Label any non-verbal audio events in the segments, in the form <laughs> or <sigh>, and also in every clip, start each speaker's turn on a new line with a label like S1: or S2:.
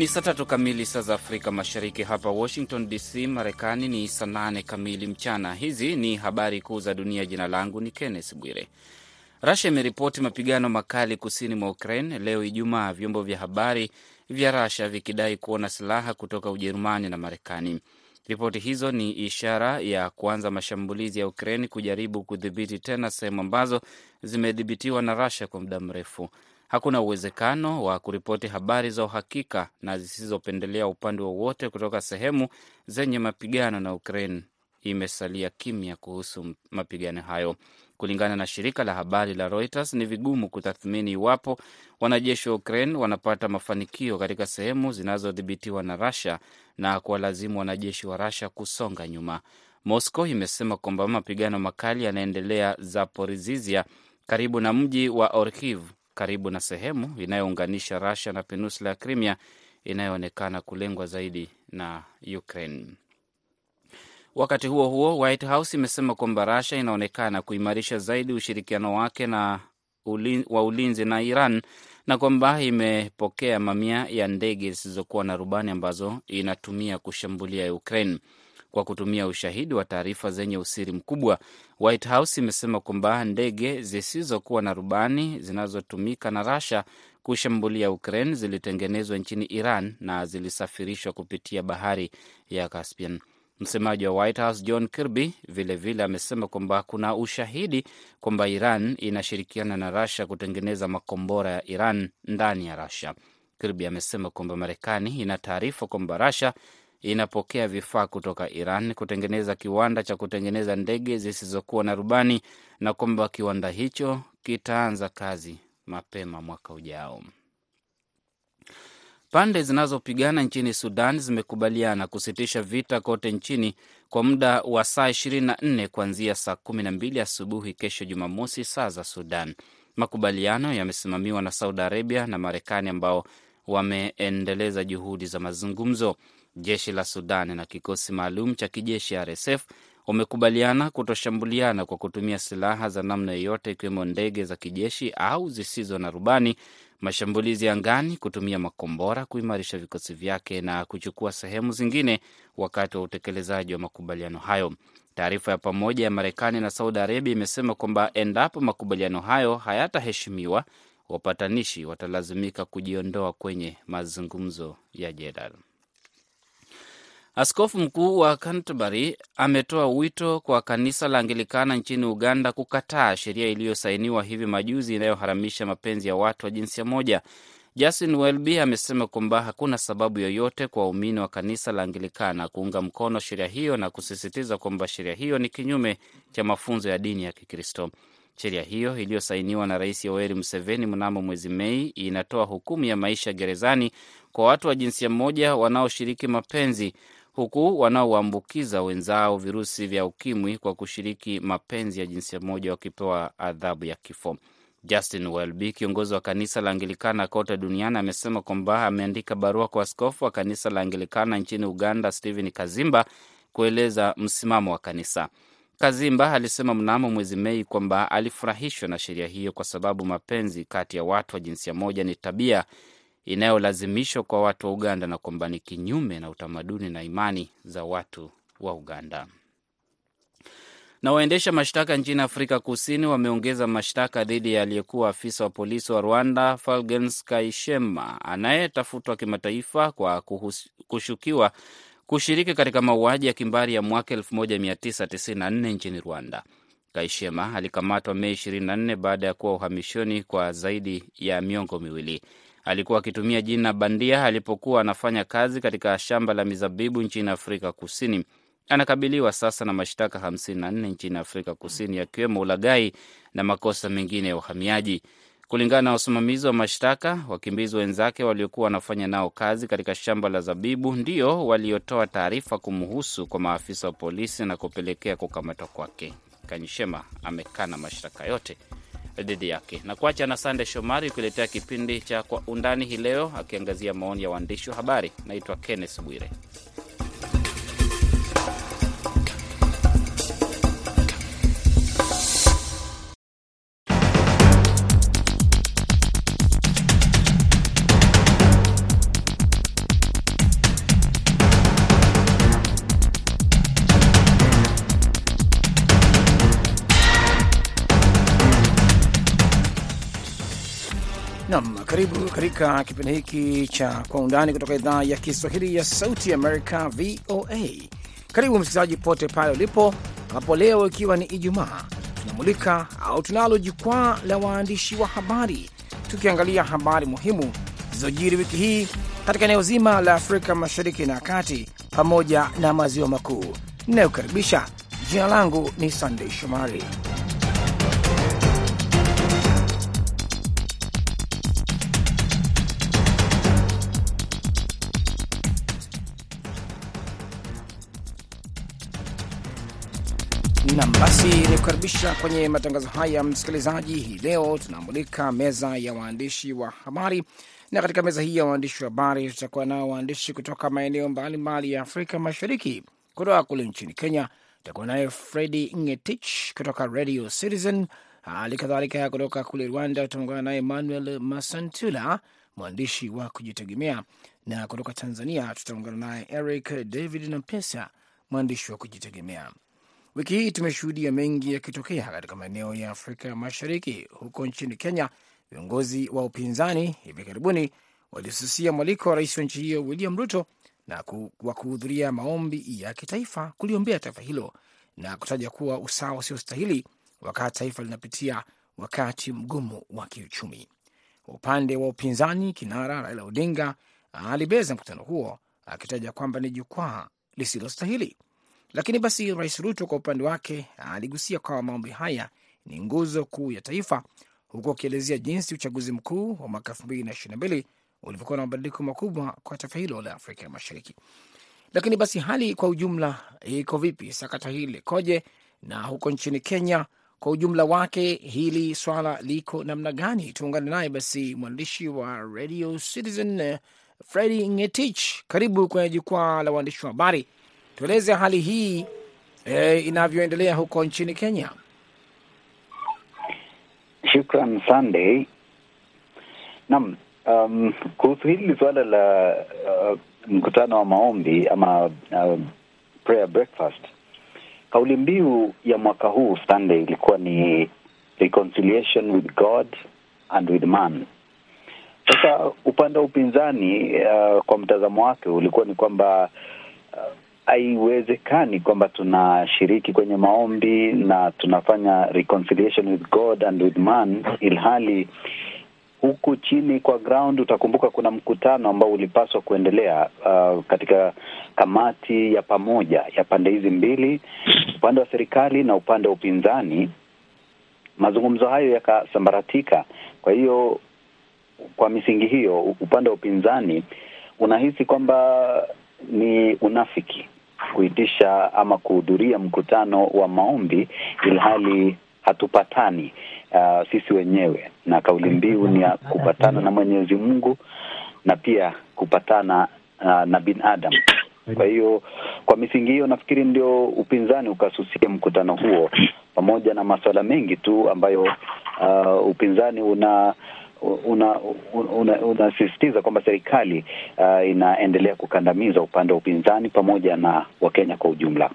S1: Ni saa tatu kamili saa za Afrika Mashariki. Hapa Washington DC, Marekani ni saa nane kamili mchana. Hizi ni habari kuu za dunia. Jina langu ni Kenneth Bwire. Rasia imeripoti mapigano makali kusini mwa Ukraine leo Ijumaa, vyombo vya habari vya Rasia vikidai kuona silaha kutoka Ujerumani na Marekani. Ripoti hizo ni ishara ya kuanza mashambulizi ya Ukraine kujaribu kudhibiti tena sehemu ambazo zimedhibitiwa na Rasia kwa muda mrefu. Hakuna uwezekano wa kuripoti habari za uhakika na zisizopendelea upande wowote kutoka sehemu zenye mapigano, na Ukraine imesalia kimya kuhusu mapigano hayo. Kulingana na shirika la habari la Reuters, ni vigumu kutathmini iwapo wanajeshi wa Ukraine wanapata mafanikio katika sehemu zinazodhibitiwa na Russia na kuwalazimu wanajeshi wa Russia kusonga nyuma. Moscow imesema kwamba mapigano makali yanaendelea Zaporizhzhia, karibu na mji wa Orkiv, karibu na sehemu inayounganisha Rusia na peninsula ya Crimea inayoonekana kulengwa zaidi na Ukraine. Wakati huo huo, White House imesema kwamba Rusia inaonekana kuimarisha zaidi ushirikiano wake na ulin, wa ulinzi na Iran na kwamba imepokea mamia ya ndege zisizokuwa na rubani ambazo inatumia kushambulia Ukraine. Kwa kutumia ushahidi wa taarifa zenye usiri mkubwa, White House imesema kwamba ndege zisizokuwa na rubani zinazotumika na Russia kushambulia Ukraine zilitengenezwa nchini Iran na zilisafirishwa kupitia bahari ya Caspian. Msemaji wa White House John Kirby vilevile amesema kwamba kuna ushahidi kwamba Iran inashirikiana na Russia kutengeneza makombora ya Iran ndani ya Russia. Kirby amesema kwamba Marekani ina taarifa kwamba Russia inapokea vifaa kutoka Iran kutengeneza kiwanda cha kutengeneza ndege zisizokuwa na rubani na kwamba kiwanda hicho kitaanza kazi mapema mwaka ujao. Pande zinazopigana nchini Sudan zimekubaliana kusitisha vita kote nchini kwa muda wa saa 24 kuanzia saa 12 asubuhi kesho Jumamosi, saa za Sudan. Makubaliano yamesimamiwa na Saudi Arabia na Marekani ambao wameendeleza juhudi za mazungumzo. Jeshi la Sudan na kikosi maalum cha kijeshi RSF wamekubaliana kutoshambuliana kwa kutumia silaha za namna yoyote, ikiwemo ndege za kijeshi au zisizo na rubani, mashambulizi angani, kutumia makombora, kuimarisha vikosi vyake na kuchukua sehemu zingine wakati wa utekelezaji wa makubaliano hayo. Taarifa ya pamoja ya Marekani na Saudi Arabia imesema kwamba endapo makubaliano hayo hayataheshimiwa, wapatanishi watalazimika kujiondoa kwenye mazungumzo ya Jeddah. Askofu mkuu wa Canterbury ametoa wito kwa kanisa la Anglikana nchini Uganda kukataa sheria iliyosainiwa hivi majuzi inayoharamisha mapenzi ya watu wa jinsia moja. Justin Welby amesema kwamba hakuna sababu yoyote kwa waumini wa kanisa la Anglikana kuunga mkono sheria hiyo na kusisitiza kwamba sheria hiyo ni kinyume cha mafunzo ya dini ya Kikristo. Sheria hiyo iliyosainiwa na Rais Yoweri Museveni mnamo mwezi Mei inatoa hukumu ya maisha gerezani kwa watu wa jinsia moja wanaoshiriki mapenzi huku wanaoambukiza wenzao virusi vya ukimwi kwa kushiriki mapenzi ya jinsia moja wakipewa adhabu ya kifo. Justin Welby, kiongozi wa kanisa la Anglikana kote duniani, amesema kwamba ameandika barua kwa askofu wa kanisa la Anglikana nchini Uganda, Stephen Kazimba, kueleza msimamo wa kanisa. Kazimba alisema mnamo mwezi Mei kwamba alifurahishwa na sheria hiyo kwa sababu mapenzi kati ya watu wa jinsia moja ni tabia inayolazimishwa kwa watu wa Uganda na kwamba ni kinyume na utamaduni na imani za watu wa Uganda. Na waendesha mashtaka nchini Afrika Kusini wameongeza mashtaka dhidi ya aliyekuwa afisa wa polisi wa Rwanda Fulgens Kaishema anayetafutwa kimataifa kwa kushukiwa kushiriki katika mauaji ya kimbari ya mwaka 1994 nchini Rwanda. Kaishema alikamatwa Mei 24 baada ya kuwa uhamishoni kwa zaidi ya miongo miwili. Alikuwa akitumia jina bandia alipokuwa anafanya kazi katika shamba la mizabibu nchini Afrika Kusini. Anakabiliwa sasa na mashtaka 54 nchini Afrika Kusini, yakiwemo ulaghai na makosa mengine ya uhamiaji. Kulingana na wasimamizi wa mashtaka, wakimbizi wenzake waliokuwa wanafanya nao kazi katika shamba la zabibu ndio waliotoa taarifa kumhusu kwa maafisa wa polisi na kupelekea kukamatwa kwake. Kanyishema amekana mashtaka yote dhidi yake na kuacha na Sande Shomari kuletea kipindi cha Kwa Undani hii leo, akiangazia maoni ya waandishi wa habari. Naitwa Kenneth Bwire.
S2: Karibu katika kipindi hiki cha Kwa Undani kutoka idhaa ya Kiswahili ya Sauti Amerika, VOA. Karibu msikilizaji pote pale ulipo, ambapo leo ikiwa ni Ijumaa tunamulika au tunalo jukwaa la waandishi wa habari, tukiangalia habari muhimu zilizojiri wiki hii katika eneo zima la Afrika Mashariki na Kati pamoja na Maziwa Makuu. Ninayokaribisha, jina langu ni Sandei Shomari. Nam, basi ni kukaribisha kwenye matangazo haya msikilizaji. Hii leo tunamulika meza ya waandishi wa habari, na katika meza hii ya waandishi wa habari tutakuwa nao waandishi kutoka maeneo mbalimbali ya Afrika Mashariki. Kutoka kule nchini Kenya tutakuwa naye Fredi Ngetich kutoka Radio Citizen. Hali kadhalika kutoka kule Rwanda tutaungana naye Emmanuel Masantula, mwandishi wa kujitegemea, na kutoka Tanzania tutaungana naye Eric David Nampesa, mwandishi wa kujitegemea. Wiki hii tumeshuhudia mengi yakitokea katika maeneo ya Afrika Mashariki. Huko nchini Kenya, viongozi wa upinzani hivi karibuni walisusia mwaliko wa rais wa nchi hiyo William Ruto na ku, wa kuhudhuria maombi ya kitaifa kuliombea taifa hilo na kutaja kuwa usawa usiostahili wakati taifa linapitia wakati mgumu wa kiuchumi. Upande wa upinzani, kinara Raila Odinga alibeza mkutano huo akitaja kwamba ni jukwaa lisilostahili. Lakini basi Rais Ruto kwa upande wake aligusia kwamba maombi haya ni nguzo kuu ya taifa, huku akielezea jinsi uchaguzi mkuu wa mwaka elfu mbili na ishirini na mbili ulivyokuwa na mabadiliko makubwa kwa taifa hilo la Afrika ya Mashariki. Lakini basi hali kwa ujumla iko vipi? Sakata hili likoje? Na huko nchini Kenya kwa ujumla wake hili swala liko namna gani? Tuungane naye basi mwandishi wa Radio Citizen Fredi Ngetich, karibu kwenye jukwaa la waandishi wa habari. Tueleze hali hii e, inavyoendelea huko nchini Kenya.
S3: Shukran Sunday. Naam, um, kuhusu hili suala la uh, mkutano wa maombi ama uh, prayer breakfast, kauli mbiu ya mwaka huu Sunday ilikuwa ni reconciliation with God and with man. Sasa upande wa upinzani uh, kwa mtazamo wake ulikuwa ni kwamba haiwezekani kwamba tunashiriki kwenye maombi na tunafanya reconciliation with God and with man, ilhali huku chini kwa ground, utakumbuka kuna mkutano ambao ulipaswa kuendelea uh, katika kamati ya pamoja ya pande hizi mbili, upande wa serikali na upande wa upinzani. Mazungumzo hayo yakasambaratika. Kwa hiyo kwa misingi hiyo, upande wa upinzani unahisi kwamba ni unafiki kuitisha ama kuhudhuria mkutano wa maombi ilhali hatupatani uh, sisi wenyewe, na kauli mbiu ni ya kupatana na Mwenyezi Mungu na pia kupatana uh, na binadamu. Kwa hiyo kwa misingi hiyo, nafikiri ndio upinzani ukasusia mkutano huo, pamoja na masuala mengi tu ambayo uh, upinzani una unasisitiza una, una kwamba serikali uh, inaendelea kukandamiza upande wa upinzani pamoja na Wakenya kwa ujumla.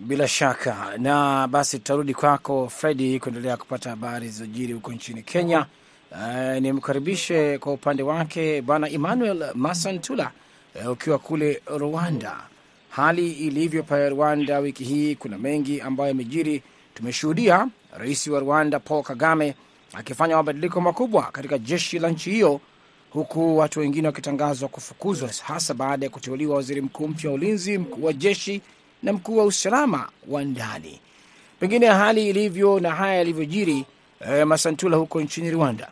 S2: Bila shaka na basi, tutarudi kwako Fredi kuendelea kupata habari zilizojiri huko nchini Kenya. Uh, nimkaribishe kwa upande wake Bwana Emmanuel Masantula, uh, ukiwa kule Rwanda. Hali ilivyo pale Rwanda wiki hii, kuna mengi ambayo yamejiri. Tumeshuhudia rais wa Rwanda Paul Kagame akifanya mabadiliko makubwa katika jeshi la nchi hiyo, huku watu wengine wakitangazwa kufukuzwa, hasa baada ya kuteuliwa waziri mkuu mpya wa ulinzi, mkuu wa jeshi na mkuu wa usalama wa ndani. Pengine hali ilivyo na haya yalivyojiri, eh, Masantula huko nchini Rwanda.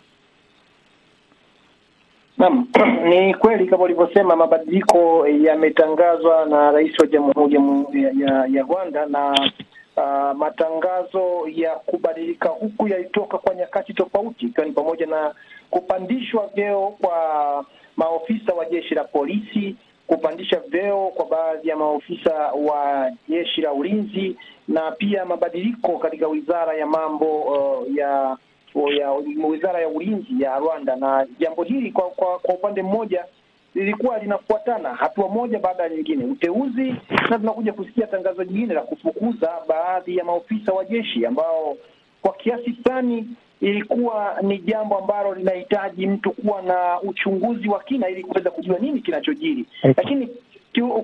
S4: Naam, <clears throat> ni kweli kama ulivyosema, mabadiliko yametangazwa na rais wa jamhuri ya, ya, ya Rwanda na Uh, matangazo ya kubadilika huku yalitoka kwa nyakati tofauti, ikiwa ni pamoja na kupandishwa vyeo kwa maofisa wa jeshi la polisi, kupandisha vyeo kwa baadhi ya maofisa wa jeshi la ulinzi, na pia mabadiliko katika wizara ya mambo uh, ya, wizara ya ulinzi ya Rwanda. Na jambo hili kwa, kwa, kwa upande mmoja lilikuwa linafuatana hatua moja baada ya nyingine, uteuzi, na tunakuja kusikia tangazo jingine la kufukuza baadhi ya maofisa wa jeshi ambao kwa kiasi fulani ilikuwa ni jambo ambalo linahitaji mtu kuwa na uchunguzi wa kina ili kuweza kujua nini kinachojiri, lakini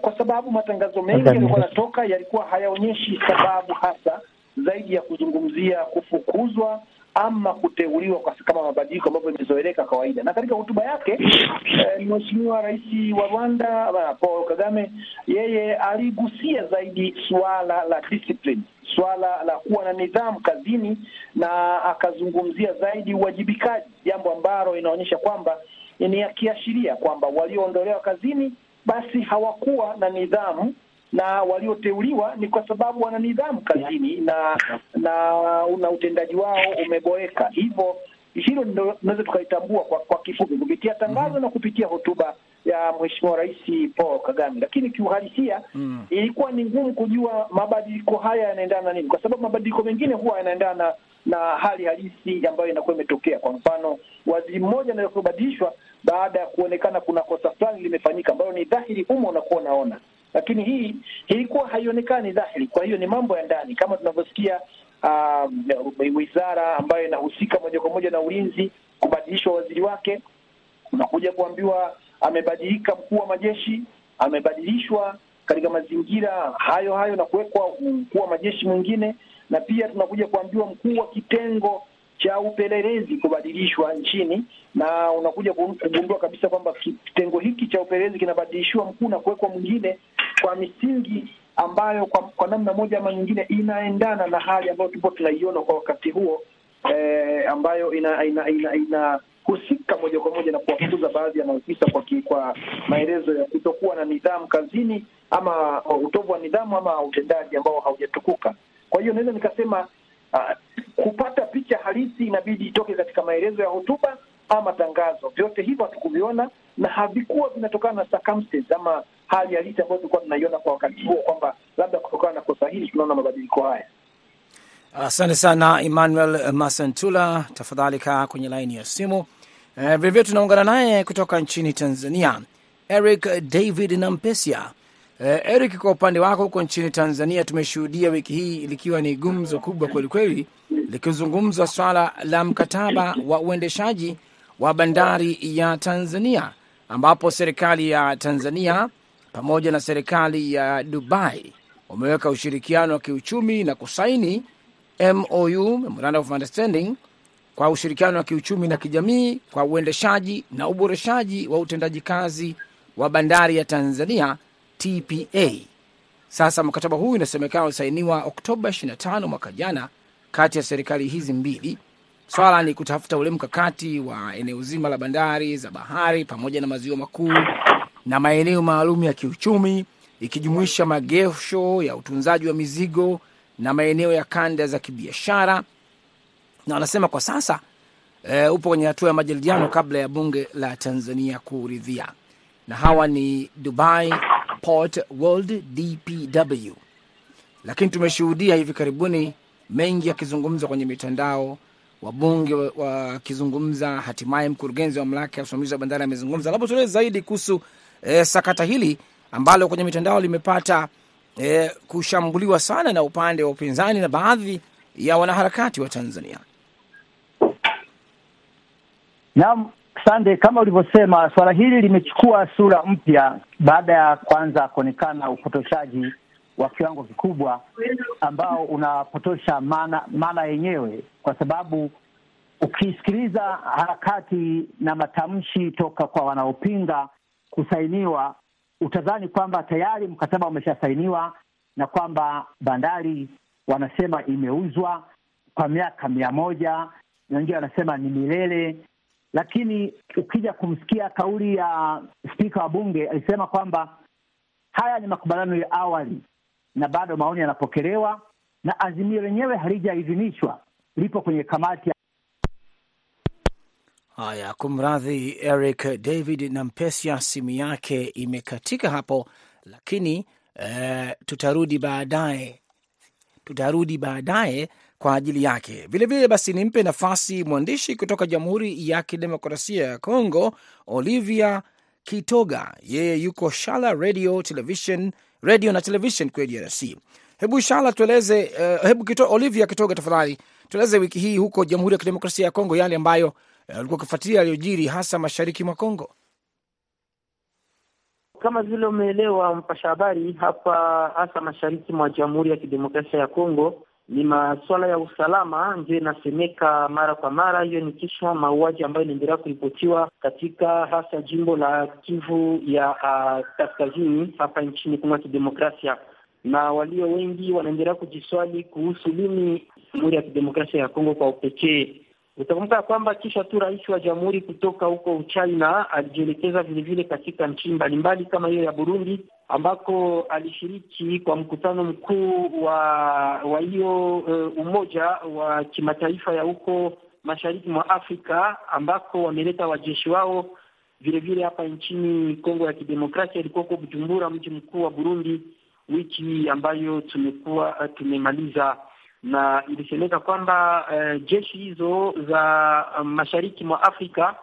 S4: kwa sababu matangazo mengi yalikuwa yanatoka yalikuwa hayaonyeshi sababu hasa zaidi ya kuzungumzia kufukuzwa ama kuteuliwa kama mabadiliko ambavyo imezoeleka kawaida. Na katika hotuba yake eh, Mheshimiwa Rais wa Rwanda Paul Kagame yeye aligusia zaidi suala la discipline, suala la kuwa na nidhamu kazini, na akazungumzia zaidi uwajibikaji, jambo ambalo inaonyesha kwamba ni akiashiria kwamba walioondolewa kazini basi hawakuwa na nidhamu na walioteuliwa ni kwa sababu wana nidhamu kazini na na na utendaji wao umeboeka. Hivyo hilo ndio tunaweza tukaitambua kwa, kwa kifupi kupitia tangazo mm -hmm. na kupitia hotuba ya Mheshimiwa Rais Paul Kagame, lakini kiuhalisia mm. ilikuwa ni ngumu kujua mabadiliko haya yanaendana na nini, kwa sababu mabadiliko mengine huwa yanaendana na, na hali halisi ambayo inakuwa imetokea. Kwa mfano, waziri mmoja anaweza kubadilishwa baada ya kuonekana kuna kosa fulani limefanyika ambalo ni dhahiri umo unakuwa unaona lakini hii ilikuwa haionekani dhahiri. Kwa hiyo ni mambo ya ndani kama tunavyosikia uh, wizara ambayo inahusika moja kwa moja na ulinzi kubadilishwa waziri wake, unakuja kuambiwa amebadilika mkuu wa majeshi, amebadilishwa katika mazingira hayo hayo na kuwekwa mkuu wa majeshi mwingine, na pia tunakuja kuambiwa mkuu wa kitengo cha upelelezi kubadilishwa nchini, na unakuja kugundua kabisa kwamba kitengo hiki cha upelelezi kinabadilishiwa mkuu na kuwekwa mwingine kwa misingi ambayo kwa, kwa namna moja ama nyingine inaendana na hali ambayo tupo tunaiona kwa wakati huo eh, ambayo ina ina ina, ina husika moja kwa moja na kuwafukuza baadhi ya maafisa kwa, kwa maelezo ya kutokuwa na nidhamu kazini ama utovu wa nidhamu ama utendaji ambao haujatukuka. Kwa hiyo naweza nikasema uh, kupata picha halisi inabidi itoke katika maelezo ya hotuba ama tangazo. Vyote hivyo hatukuviona na havikuwa vinatokana na circumstances ama hali halisi ambayo tulikuwa tunaiona kwa wakati huo, kwamba labda kutokana na kosa hili tunaona mabadiliko haya.
S2: Asante sana Emmanuel Masantula, tafadhali kaa kwenye laini ya simu. Vilevile uh, tunaungana naye kutoka nchini Tanzania, Eric David Nampesia. Uh, Eric, kwa upande wako huko nchini Tanzania, tumeshuhudia wiki hii likiwa ni gumzo kubwa kwelikweli, likizungumzwa swala la mkataba wa uendeshaji wa bandari ya Tanzania, ambapo serikali ya Tanzania pamoja na serikali ya Dubai wameweka ushirikiano wa kiuchumi na kusaini MOU, Memorandum of Understanding, kwa ushirikiano wa kiuchumi na kijamii kwa uendeshaji na uboreshaji wa utendaji kazi wa bandari ya Tanzania TPA. Sasa mkataba huu inasemekana ulisainiwa Oktoba 25 mwaka jana kati ya serikali hizi mbili. Swala ni kutafuta ule mkakati wa eneo zima la bandari za bahari pamoja na maziwa makuu na maeneo maalum ya kiuchumi ikijumuisha magesho ya utunzaji wa mizigo na maeneo ya kanda za kibiashara, na wanasema kwa sasa e, upo kwenye hatua ya majadiliano kabla ya bunge la Tanzania kuridhia, na hawa ni Dubai Port World DPW. Lakini tumeshuhudia hivi karibuni mengi yakizungumzwa kwenye mitandao, wabunge wakizungumza, hatimaye mkurugenzi wa mamlaka ya usimamizi wa bandari amezungumza. Labda tueleze zaidi kuhusu e, sakata hili ambalo kwenye mitandao limepata e, kushambuliwa sana na upande wa upinzani na baadhi ya wanaharakati wa Tanzania.
S5: Naam, Sande, kama ulivyosema, suala hili limechukua sura mpya baada ya kwanza kuonekana upotoshaji wa kiwango kikubwa ambao unapotosha maana maana yenyewe, kwa sababu ukisikiliza harakati na matamshi toka kwa wanaopinga kusainiwa utadhani kwamba tayari mkataba umeshasainiwa na kwamba bandari wanasema imeuzwa kwa miaka mia moja wengine wanasema ni milele. Lakini ukija kumsikia kauli ya spika wa bunge, alisema kwamba haya ni makubaliano ya awali na bado maoni yanapokelewa na azimio lenyewe halijaidhinishwa, lipo kwenye kamati ya
S2: Haya, kumradhi Eric David Nampesia, simu yake imekatika hapo, lakini eh, tutarudi baadaye, tutarudi baadaye kwa ajili yake. Vilevile basi, nimpe nafasi mwandishi kutoka Jamhuri ya Kidemokrasia ya Kongo, Olivia Kitoga. Yeye yuko Shala Radio Television, radio na television kule DRC. Hebu Shala tueleze, uh, hebu kito, Olivia Kitoga tafadhali tueleze wiki hii huko Jamhuri ya Kidemokrasia ya Kongo yale ambayo ulikuwa ukifuatilia yaliyojiri hasa mashariki mwa Kongo.
S6: Kama vile umeelewa mpasha habari, hapa hasa mashariki mwa Jamhuri ya Kidemokrasia ya Kongo ni masuala ya usalama ndio inasemeka mara kwa mara. Hiyo ni kisha mauaji ambayo inaendelea kuripotiwa katika hasa jimbo la Kivu ya uh, kaskazini hapa nchini Kongo ya Kidemokrasia, na walio wengi wanaendelea kujiswali kuhusu lini Jamhuri ya Kidemokrasia ya Kongo kwa upekee Utakumbuka kwamba kisha tu rais wa jamhuri kutoka huko Uchina alijielekeza vilevile katika nchi mbalimbali kama hiyo ya Burundi, ambako alishiriki kwa mkutano mkuu wa wa hiyo uh, umoja wa kimataifa ya huko mashariki mwa Afrika, ambako wameleta wajeshi wao vilevile hapa nchini Kongo ya Kidemokrasia. Ilikuwa huko Bujumbura, mji mkuu wa Burundi, wiki ambayo tumekuwa uh, tumemaliza na ilisemeka kwamba uh, jeshi hizo za mashariki mwa Afrika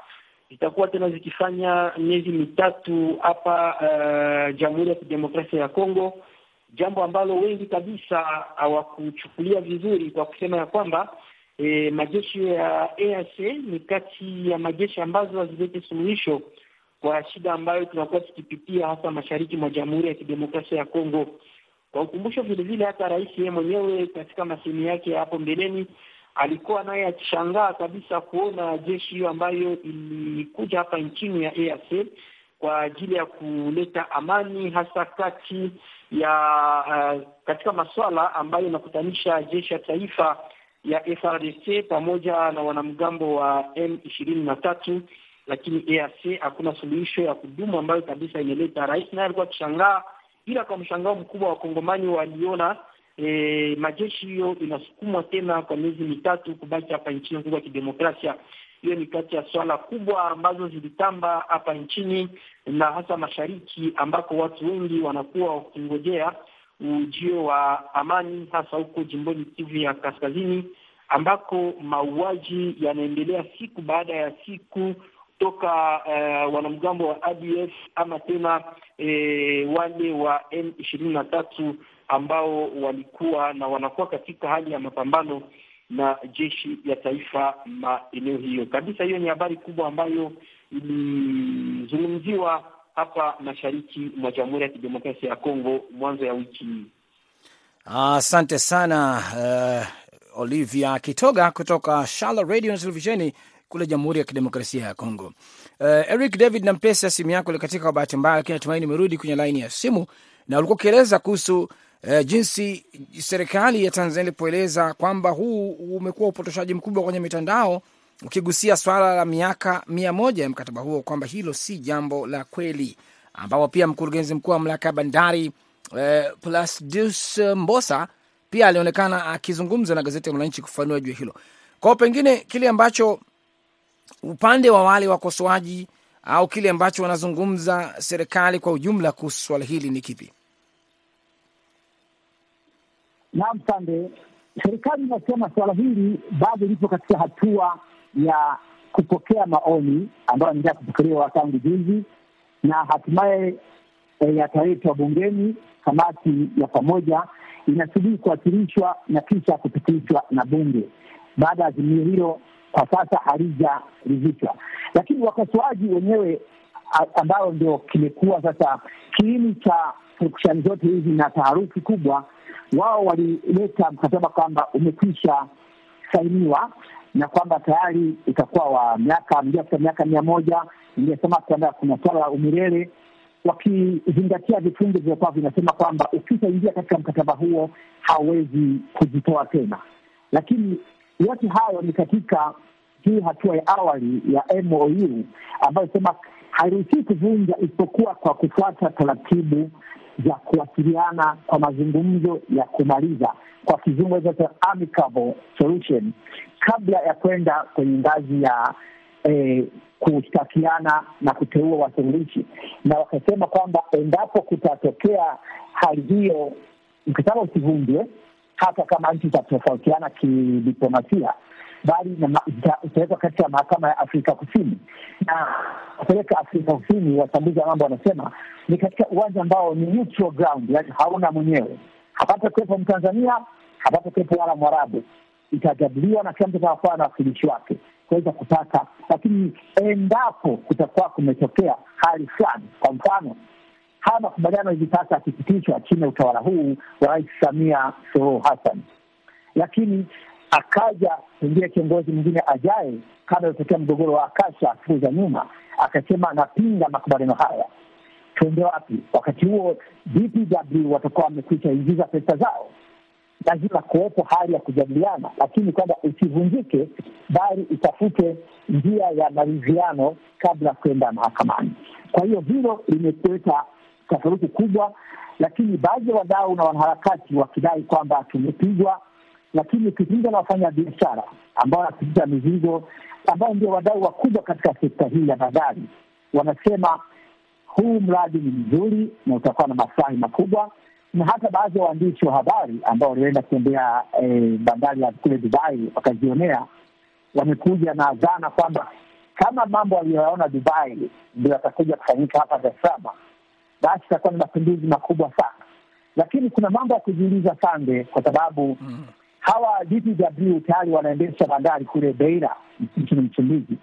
S6: zitakuwa tena zikifanya miezi mitatu hapa uh, Jamhuri ya Kidemokrasia ya Kongo, jambo ambalo wengi kabisa hawakuchukulia vizuri kwa kusema ya kwamba E, majeshi ya EAC ni kati ya majeshi ambazo hazilete suluhisho kwa shida ambayo tunakuwa tukipitia hasa mashariki mwa Jamhuri ya Kidemokrasia ya Kongo. Kwa ukumbusho vile vile, hata rais yeye mwenyewe katika masemi yake hapo mbeleni alikuwa naye akishangaa kabisa kuona jeshi hiyo ambayo ilikuja hapa nchini ya EAC kwa ajili ya kuleta amani hasa kati ya uh, katika masuala ambayo inakutanisha jeshi ya taifa ya FRDC pamoja na wanamgambo wa M ishirini na tatu, lakini EAC hakuna suluhisho ya kudumu ambayo kabisa imeleta. Rais naye alikuwa akishangaa ila kwa mshangao mkubwa wakongomani waliona e, majeshi hiyo inasukumwa tena kwa miezi mitatu kubaki hapa nchini Kongo ya Kidemokrasia. Hiyo ni kati ya swala kubwa ambazo zilitamba hapa nchini na hasa mashariki, ambako watu wengi wanakuwa wakingojea ujio wa amani, hasa huko jimboni Kivu ya Kaskazini, ambako mauaji yanaendelea siku baada ya siku toka uh, wanamgambo wa ADF ama tena eh, wale wa M ishirini na tatu ambao walikuwa na wanakuwa katika hali ya mapambano na jeshi ya taifa maeneo hiyo kabisa. Hiyo ni habari kubwa ambayo ilizungumziwa hapa mashariki mwa Jamhuri ya Kidemokrasia ya Kongo mwanzo ya wiki hii.
S2: Asante ah, sana uh, Olivia Kitoga kutoka Shala Radio na televisheni kule Jamhuri ya Kidemokrasia ya Kongo. Uh, Eric David na simu yako ilikatika kwa bahati mbaya, lakini natumaini umerudi kwenye laini ya simu na ulikuwa ukieleza kuhusu uh, jinsi serikali ya Tanzania ilipoeleza kwamba huu umekuwa upotoshaji mkubwa kwenye mitandao, ukigusia swala la miaka mia moja ya mkataba huo, kwamba hilo si jambo la kweli, ambapo pia mkurugenzi mkuu wa mamlaka ya bandari uh, Plasdius Mbosa pia alionekana akizungumza na gazeti la Mwananchi kufanua juu hilo. Kwao pengine kile ambacho upande wa wale wakosoaji au kile ambacho wanazungumza serikali kwa ujumla kuhusu swala hili ni kipi?
S5: Naam, Sande, serikali inasema suala hili bado lipo katika hatua ya kupokea maoni ambayo anaendelea kupokelewa tangu juzi, na hatimaye e, yataletwa bungeni. Kamati ya pamoja inasubiri kuwasilishwa na kisha kupitishwa na bunge. Baada ya azimio hilo kwa sasa halijaridhishwa, lakini wakosoaji wenyewe ambayo ndio kimekuwa sasa kiini cha purukushani zote hizi na taharuki kubwa, wao walileta mkataba kwamba umekwisha sainiwa na kwamba tayari utakuwa wa miaka miaka mia moja. Ingesema kwamba kuna swala la umilele, wakizingatia vifungu vilivyokuwa vinasema kwamba ukishaingia katika mkataba huo hauwezi kujitoa tena, lakini yote hayo ni katika hii hatua ya awali ya MOU ambayo sema hairuhusii kuvunja isipokuwa kwa kufuata taratibu za kuwasiliana kwa mazungumzo ya kumaliza, kwa kizungu amicable solution, kabla ya kwenda kwenye ngazi ya eh, kushtakiana na kuteua wasuluhishi. Na wakasema kwamba endapo kutatokea hali hiyo, mkataba usivunjwe hata kama nchi zitatofautiana kidiplomasia, bali itawekwa katika mahakama ya Afrika Kusini na kupeleka Afrika Kusini. Wachambuzi wa mambo wanasema ni katika uwanja ambao ni neutral ground, yani hauna mwenyewe, hapata kuwepo Mtanzania, hapata kuwepo wala Mwarabu, itajadiliwa na kila mtu atakuwa na wakilishi wake kuweza kupata, lakini endapo kutakuwa kumetokea hali fulani, kwa mfano haya makubaliano hivi sasa yakipitishwa chini ya utawala huu wa Rais Samia Suluhu Hassan, lakini akaja pengine kiongozi mwingine ajaye, kama ilitokea mgogoro wa Akasha siku za nyuma, akasema anapinga makubaliano haya, tuende wapi? Wakati huo DPW watakuwa wamekwisha ingiza pesa zao. Lazima kuwepo hali ya kujadiliana, lakini kwamba usivunjike, bali utafute njia ya maridhiano kabla kwenda mahakamani. Kwa hiyo hilo limeleta tafaruku kubwa, lakini baadhi ya wadau na wanaharakati wakidai kwamba tumepigwa, lakini ukizungumza na wafanya biashara ambao wanapitisha mizigo, ambao ndio wadau wakubwa katika sekta hii ya bandari, wanasema huu mradi ni mzuri na utakuwa na maslahi makubwa, na hata baadhi ya waandishi wa habari ambao walienda kutembea eh, bandari ya kule Dubai wakajionea, wamekuja na dhana kwamba kama mambo aliyoyaona Dubai ndio yatakuja kufanyika hapa Dar es Salaam, basi itakuwa ni mapinduzi makubwa sana. Lakini kuna mambo ya kujiuliza Sande, kwa sababu mm. hawa DPW tayari wanaendesha bandari kule Beira nchini Msumbiji,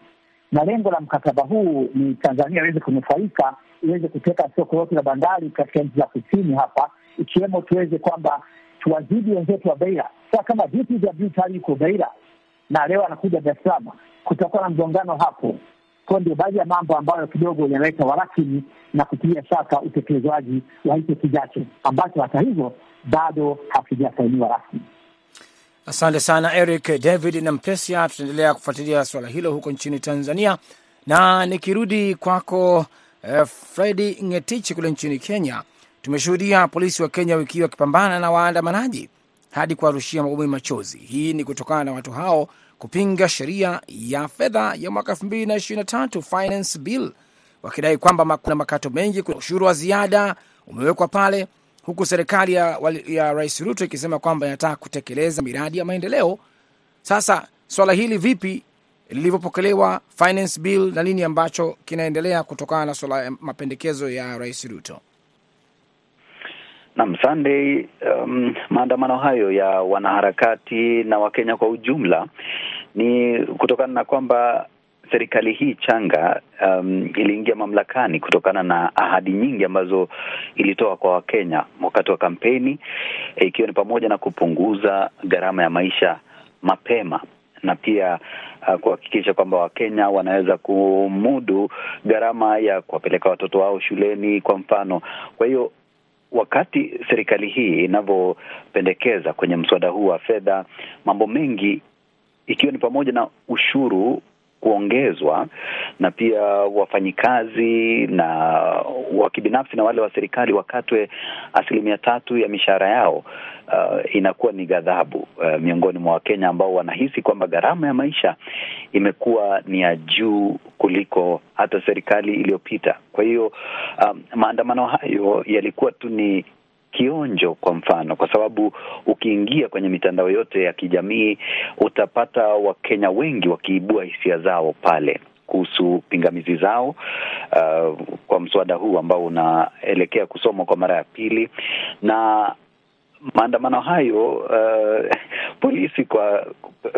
S5: na lengo la mkataba huu ni Tanzania iweze kunufaika, iweze kuteka soko lote la bandari katika nchi za kusini hapa, ikiwemo tuweze kwamba tuwazidi wenzetu wa Beira. Sasa kama DPW tayari yuko Beira na leo anakuja Dar es Salaam, kutakuwa na mgongano hapo. Kwa ndio baadhi ya mambo ambayo kidogo yanaleta warakini na kutilia shaka utekelezwaji wa hicho kijacho ambacho hata hivyo bado hakijasainiwa rasmi.
S2: Asante sana Eric David na Mpesia. Tutaendelea kufuatilia suala hilo huko nchini Tanzania, na nikirudi kwako eh, Fredi Ngetichi kule nchini Kenya, tumeshuhudia polisi wa Kenya wiki hii wakipambana na waandamanaji hadi kuwarushia mabomu machozi. Hii ni kutokana na watu hao kupinga sheria ya fedha ya mwaka elfu mbili na ishirini na tatu finance bill, wakidai kwamba kuna makato mengi, kuna ushuru wa ziada umewekwa pale, huku serikali ya, ya Rais Ruto ikisema kwamba inataka kutekeleza miradi ya maendeleo. Sasa swala hili vipi lilivyopokelewa finance bill na nini ambacho kinaendelea kutokana na swala ya mapendekezo ya Rais Ruto?
S3: Naam, Sunday, um, maandamano hayo ya wanaharakati na Wakenya kwa ujumla ni kutokana na kwamba serikali hii changa um, iliingia mamlakani kutokana na ahadi nyingi ambazo ilitoa kwa Wakenya wakati wa kampeni, ikiwa ni pamoja na kupunguza gharama ya maisha mapema na pia uh, kuhakikisha kwamba Wakenya wanaweza kumudu gharama ya kuwapeleka watoto wao shuleni kwa mfano. Kwa hiyo wakati serikali hii inavyopendekeza kwenye mswada huu wa fedha mambo mengi, ikiwa ni pamoja na ushuru kuongezwa na pia wafanyikazi na wa kibinafsi na wale wa serikali wakatwe asilimia tatu ya mishahara yao. Uh, inakuwa ni ghadhabu uh, miongoni mwa Wakenya ambao wanahisi kwamba gharama ya maisha imekuwa ni ya juu kuliko hata serikali iliyopita. Kwa hiyo um, maandamano hayo yalikuwa tu ni kionjo kwa mfano, kwa sababu ukiingia kwenye mitandao yote ya kijamii utapata Wakenya wengi wakiibua hisia zao pale kuhusu pingamizi zao uh, kwa mswada huu ambao unaelekea kusomwa kwa mara ya pili. Na maandamano hayo uh, <laughs> polisi kwa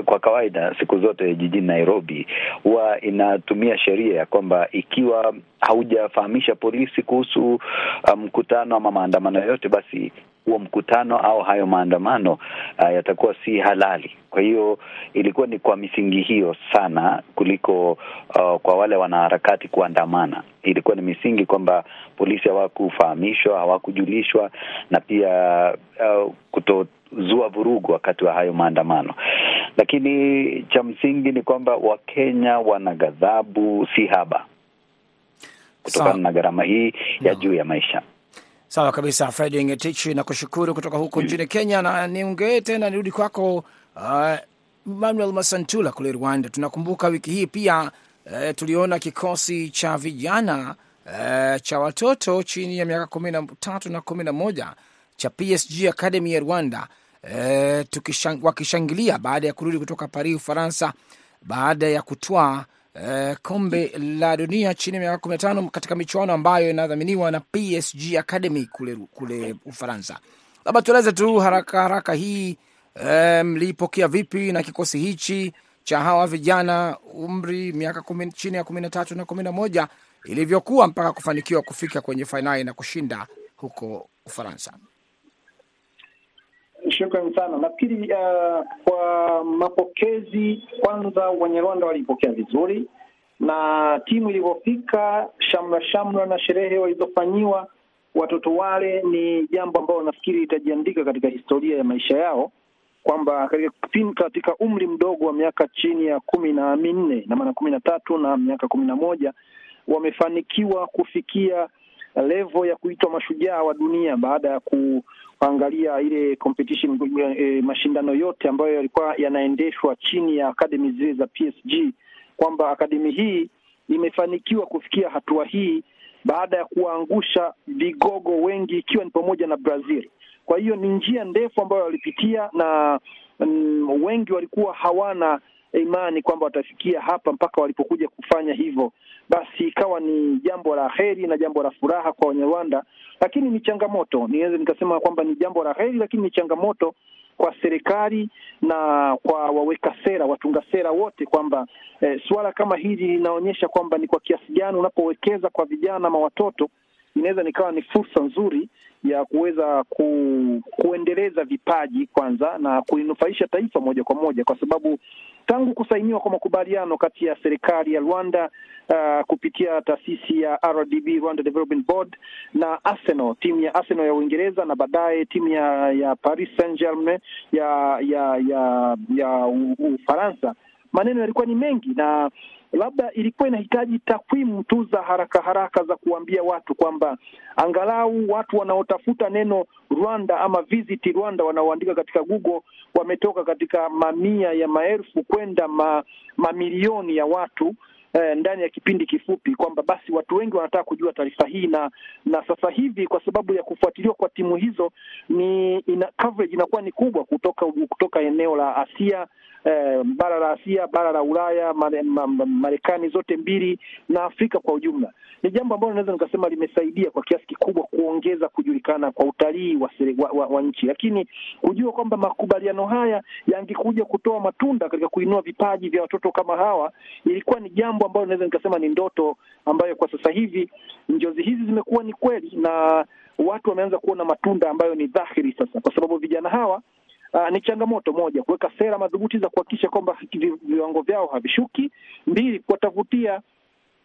S3: kwa kawaida siku zote jijini Nairobi huwa inatumia sheria ya kwamba ikiwa haujafahamisha polisi kuhusu mkutano um, ama maandamano yoyote, basi huo mkutano au hayo maandamano uh, yatakuwa si halali. Kwa hiyo ilikuwa ni kwa misingi hiyo sana kuliko uh, kwa wale wanaharakati kuandamana. Ilikuwa ni misingi kwamba polisi hawakufahamishwa, hawakujulishwa na pia uh, kutozua vurugu wakati wa hayo maandamano. Lakini cha msingi ni kwamba Wakenya wana ghadhabu si haba kutokana na gharama hii ya no. juu ya maisha.
S2: Sawa kabisa, Fred Ngetich, na kushukuru kutoka huko nchini mm. Kenya, na niongee tena nirudi kwako uh, Manuel Masantula kule Rwanda. Tunakumbuka wiki hii pia uh, tuliona kikosi cha vijana uh, cha watoto chini ya miaka kumi na tatu na kumi na moja cha PSG Academy ya Rwanda uh, wakishangilia baada ya kurudi kutoka Paris, Ufaransa, baada ya kutwaa Uh, kombe la dunia chini ya miaka kumi na tano katika michuano ambayo inadhaminiwa na PSG Academy kule, kule Ufaransa. Labda tueleze tu haraka haraka hii mlipokea um, vipi na kikosi hichi cha hawa vijana umri miaka chini ya kumi na tatu na kumi na moja ilivyokuwa mpaka kufanikiwa kufika kwenye fainali na kushinda huko Ufaransa?
S4: Shukran sana. Nafikiri uh, kwa mapokezi, kwanza Wanyarwanda walipokea vizuri, na timu ilivyofika, shamra shamra na sherehe walizofanyiwa watoto wale ni jambo ambalo nafikiri itajiandika katika historia ya maisha yao kwamba katika, umri mdogo wa miaka chini ya kumi na minne na maana kumi na tatu na miaka kumi na moja wamefanikiwa kufikia levo ya kuitwa mashujaa wa dunia baada ya kuangalia ile competition e, mashindano yote ambayo yalikuwa yanaendeshwa chini ya akademi zile za PSG, kwamba akademi hii imefanikiwa kufikia hatua hii baada ya kuwaangusha vigogo wengi ikiwa ni pamoja na Brazil. Kwa hiyo ni njia ndefu ambayo walipitia na mm, wengi walikuwa hawana imani kwamba watafikia hapa mpaka walipokuja kufanya hivyo, basi ikawa ni jambo la heri na jambo la furaha kwa Wanyarwanda, lakini ni changamoto. Niweze nikasema kwamba ni jambo la heri, lakini ni changamoto kwa serikali na kwa waweka sera, watunga sera wote, kwamba eh, suala kama hili linaonyesha kwamba ni kwa kiasi gani unapowekeza kwa vijana ma watoto inaweza nikawa ni fursa nzuri ya kuweza ku, kuendeleza vipaji kwanza na kulinufaisha taifa moja kwa moja, kwa sababu tangu kusainiwa kwa makubaliano kati ya serikali ya Rwanda uh, kupitia taasisi ya RDB, Rwanda Development Board na Arsenal, timu ya Arsenal ya Uingereza na baadaye timu ya ya Paris Saint-Germain ya ya ya ya Ufaransa, maneno yalikuwa ni mengi na labda ilikuwa inahitaji takwimu tu za haraka haraka za kuambia watu kwamba angalau watu wanaotafuta neno Rwanda ama visit Rwanda wanaoandika katika Google wametoka katika mamia ya maelfu kwenda ma, mamilioni ya watu eh, ndani ya kipindi kifupi, kwamba basi watu wengi wanataka kujua taarifa hii, na na sasa hivi kwa sababu ya kufuatiliwa kwa timu hizo ni ina, coverage inakuwa ni kubwa kutoka kutoka eneo la Asia eh, bara la Asia, bara la Ulaya, Marekani zote mbili na Afrika kwa ujumla. Ni jambo ambalo naweza nikasema limesaidia kwa kiasi kikubwa kuongeza kujulikana kwa utalii wa, wa, wa, wa nchi, lakini kujua kwamba makubaliano haya yangekuja kutoa matunda katika kuinua vipaji vya watoto kama hawa, ilikuwa ni jambo ambalo naweza nikasema ni ndoto ambayo kwa sasa hivi njozi hizi zimekuwa ni kweli, na watu wameanza kuona matunda ambayo ni dhahiri sasa, kwa sababu vijana hawa Uh, ni changamoto moja, kuweka sera madhubuti za kuhakikisha kwamba viwango vyao havishuki. Mbili, kuwatafutia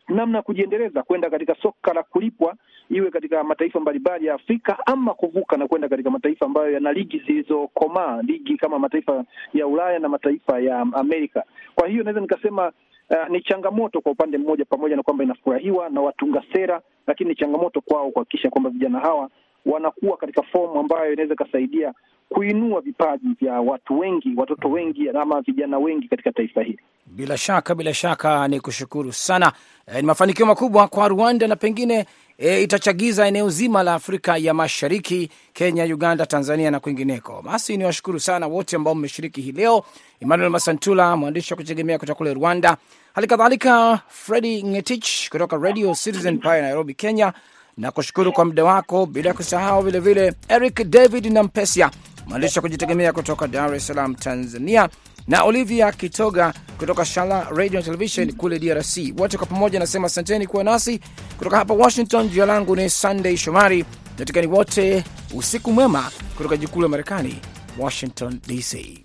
S4: namna ya kujiendeleza kwenda katika soka la kulipwa, iwe katika mataifa mbalimbali ya Afrika ama kuvuka na kwenda katika mataifa ambayo yana ligi zilizokomaa, ligi kama mataifa ya Ulaya na mataifa ya Amerika. Kwa hiyo naweza nikasema uh, ni changamoto kwa upande mmoja, pamoja na kwamba inafurahiwa na watunga sera, lakini ni changamoto kwao kuhakikisha kwamba vijana hawa wanakuwa katika fomu ambayo inaweza ikasaidia kuinua vipaji vya watu wengi, watoto wengi ama vijana wengi katika taifa hili.
S2: Bila shaka, bila shaka ni kushukuru sana. E, ni mafanikio makubwa kwa Rwanda na pengine e, itachagiza eneo zima la Afrika ya Mashariki, Kenya, Uganda, Tanzania na kwingineko. Basi ni washukuru sana wote ambao mmeshiriki hii leo, Emmanuel Masantula, mwandishi wa kutegemea kutoka kule Rwanda, hali kadhalika Fredi Ngetich kutoka Radio Citizen pale Nairobi, Kenya, na kushukuru kwa muda wako, bila kusahau vilevile Eric David na Mpesia mwandishi wa kujitegemea kutoka Dar es Salaam, Tanzania, na Olivia Kitoga kutoka Shala Radio na Television kule DRC. Wote kwa pamoja nasema asanteni kuwa nasi kutoka hapa Washington. Jina langu ni Sunday Shomari, natikani wote usiku mwema kutoka jikuu la Marekani, Washington DC.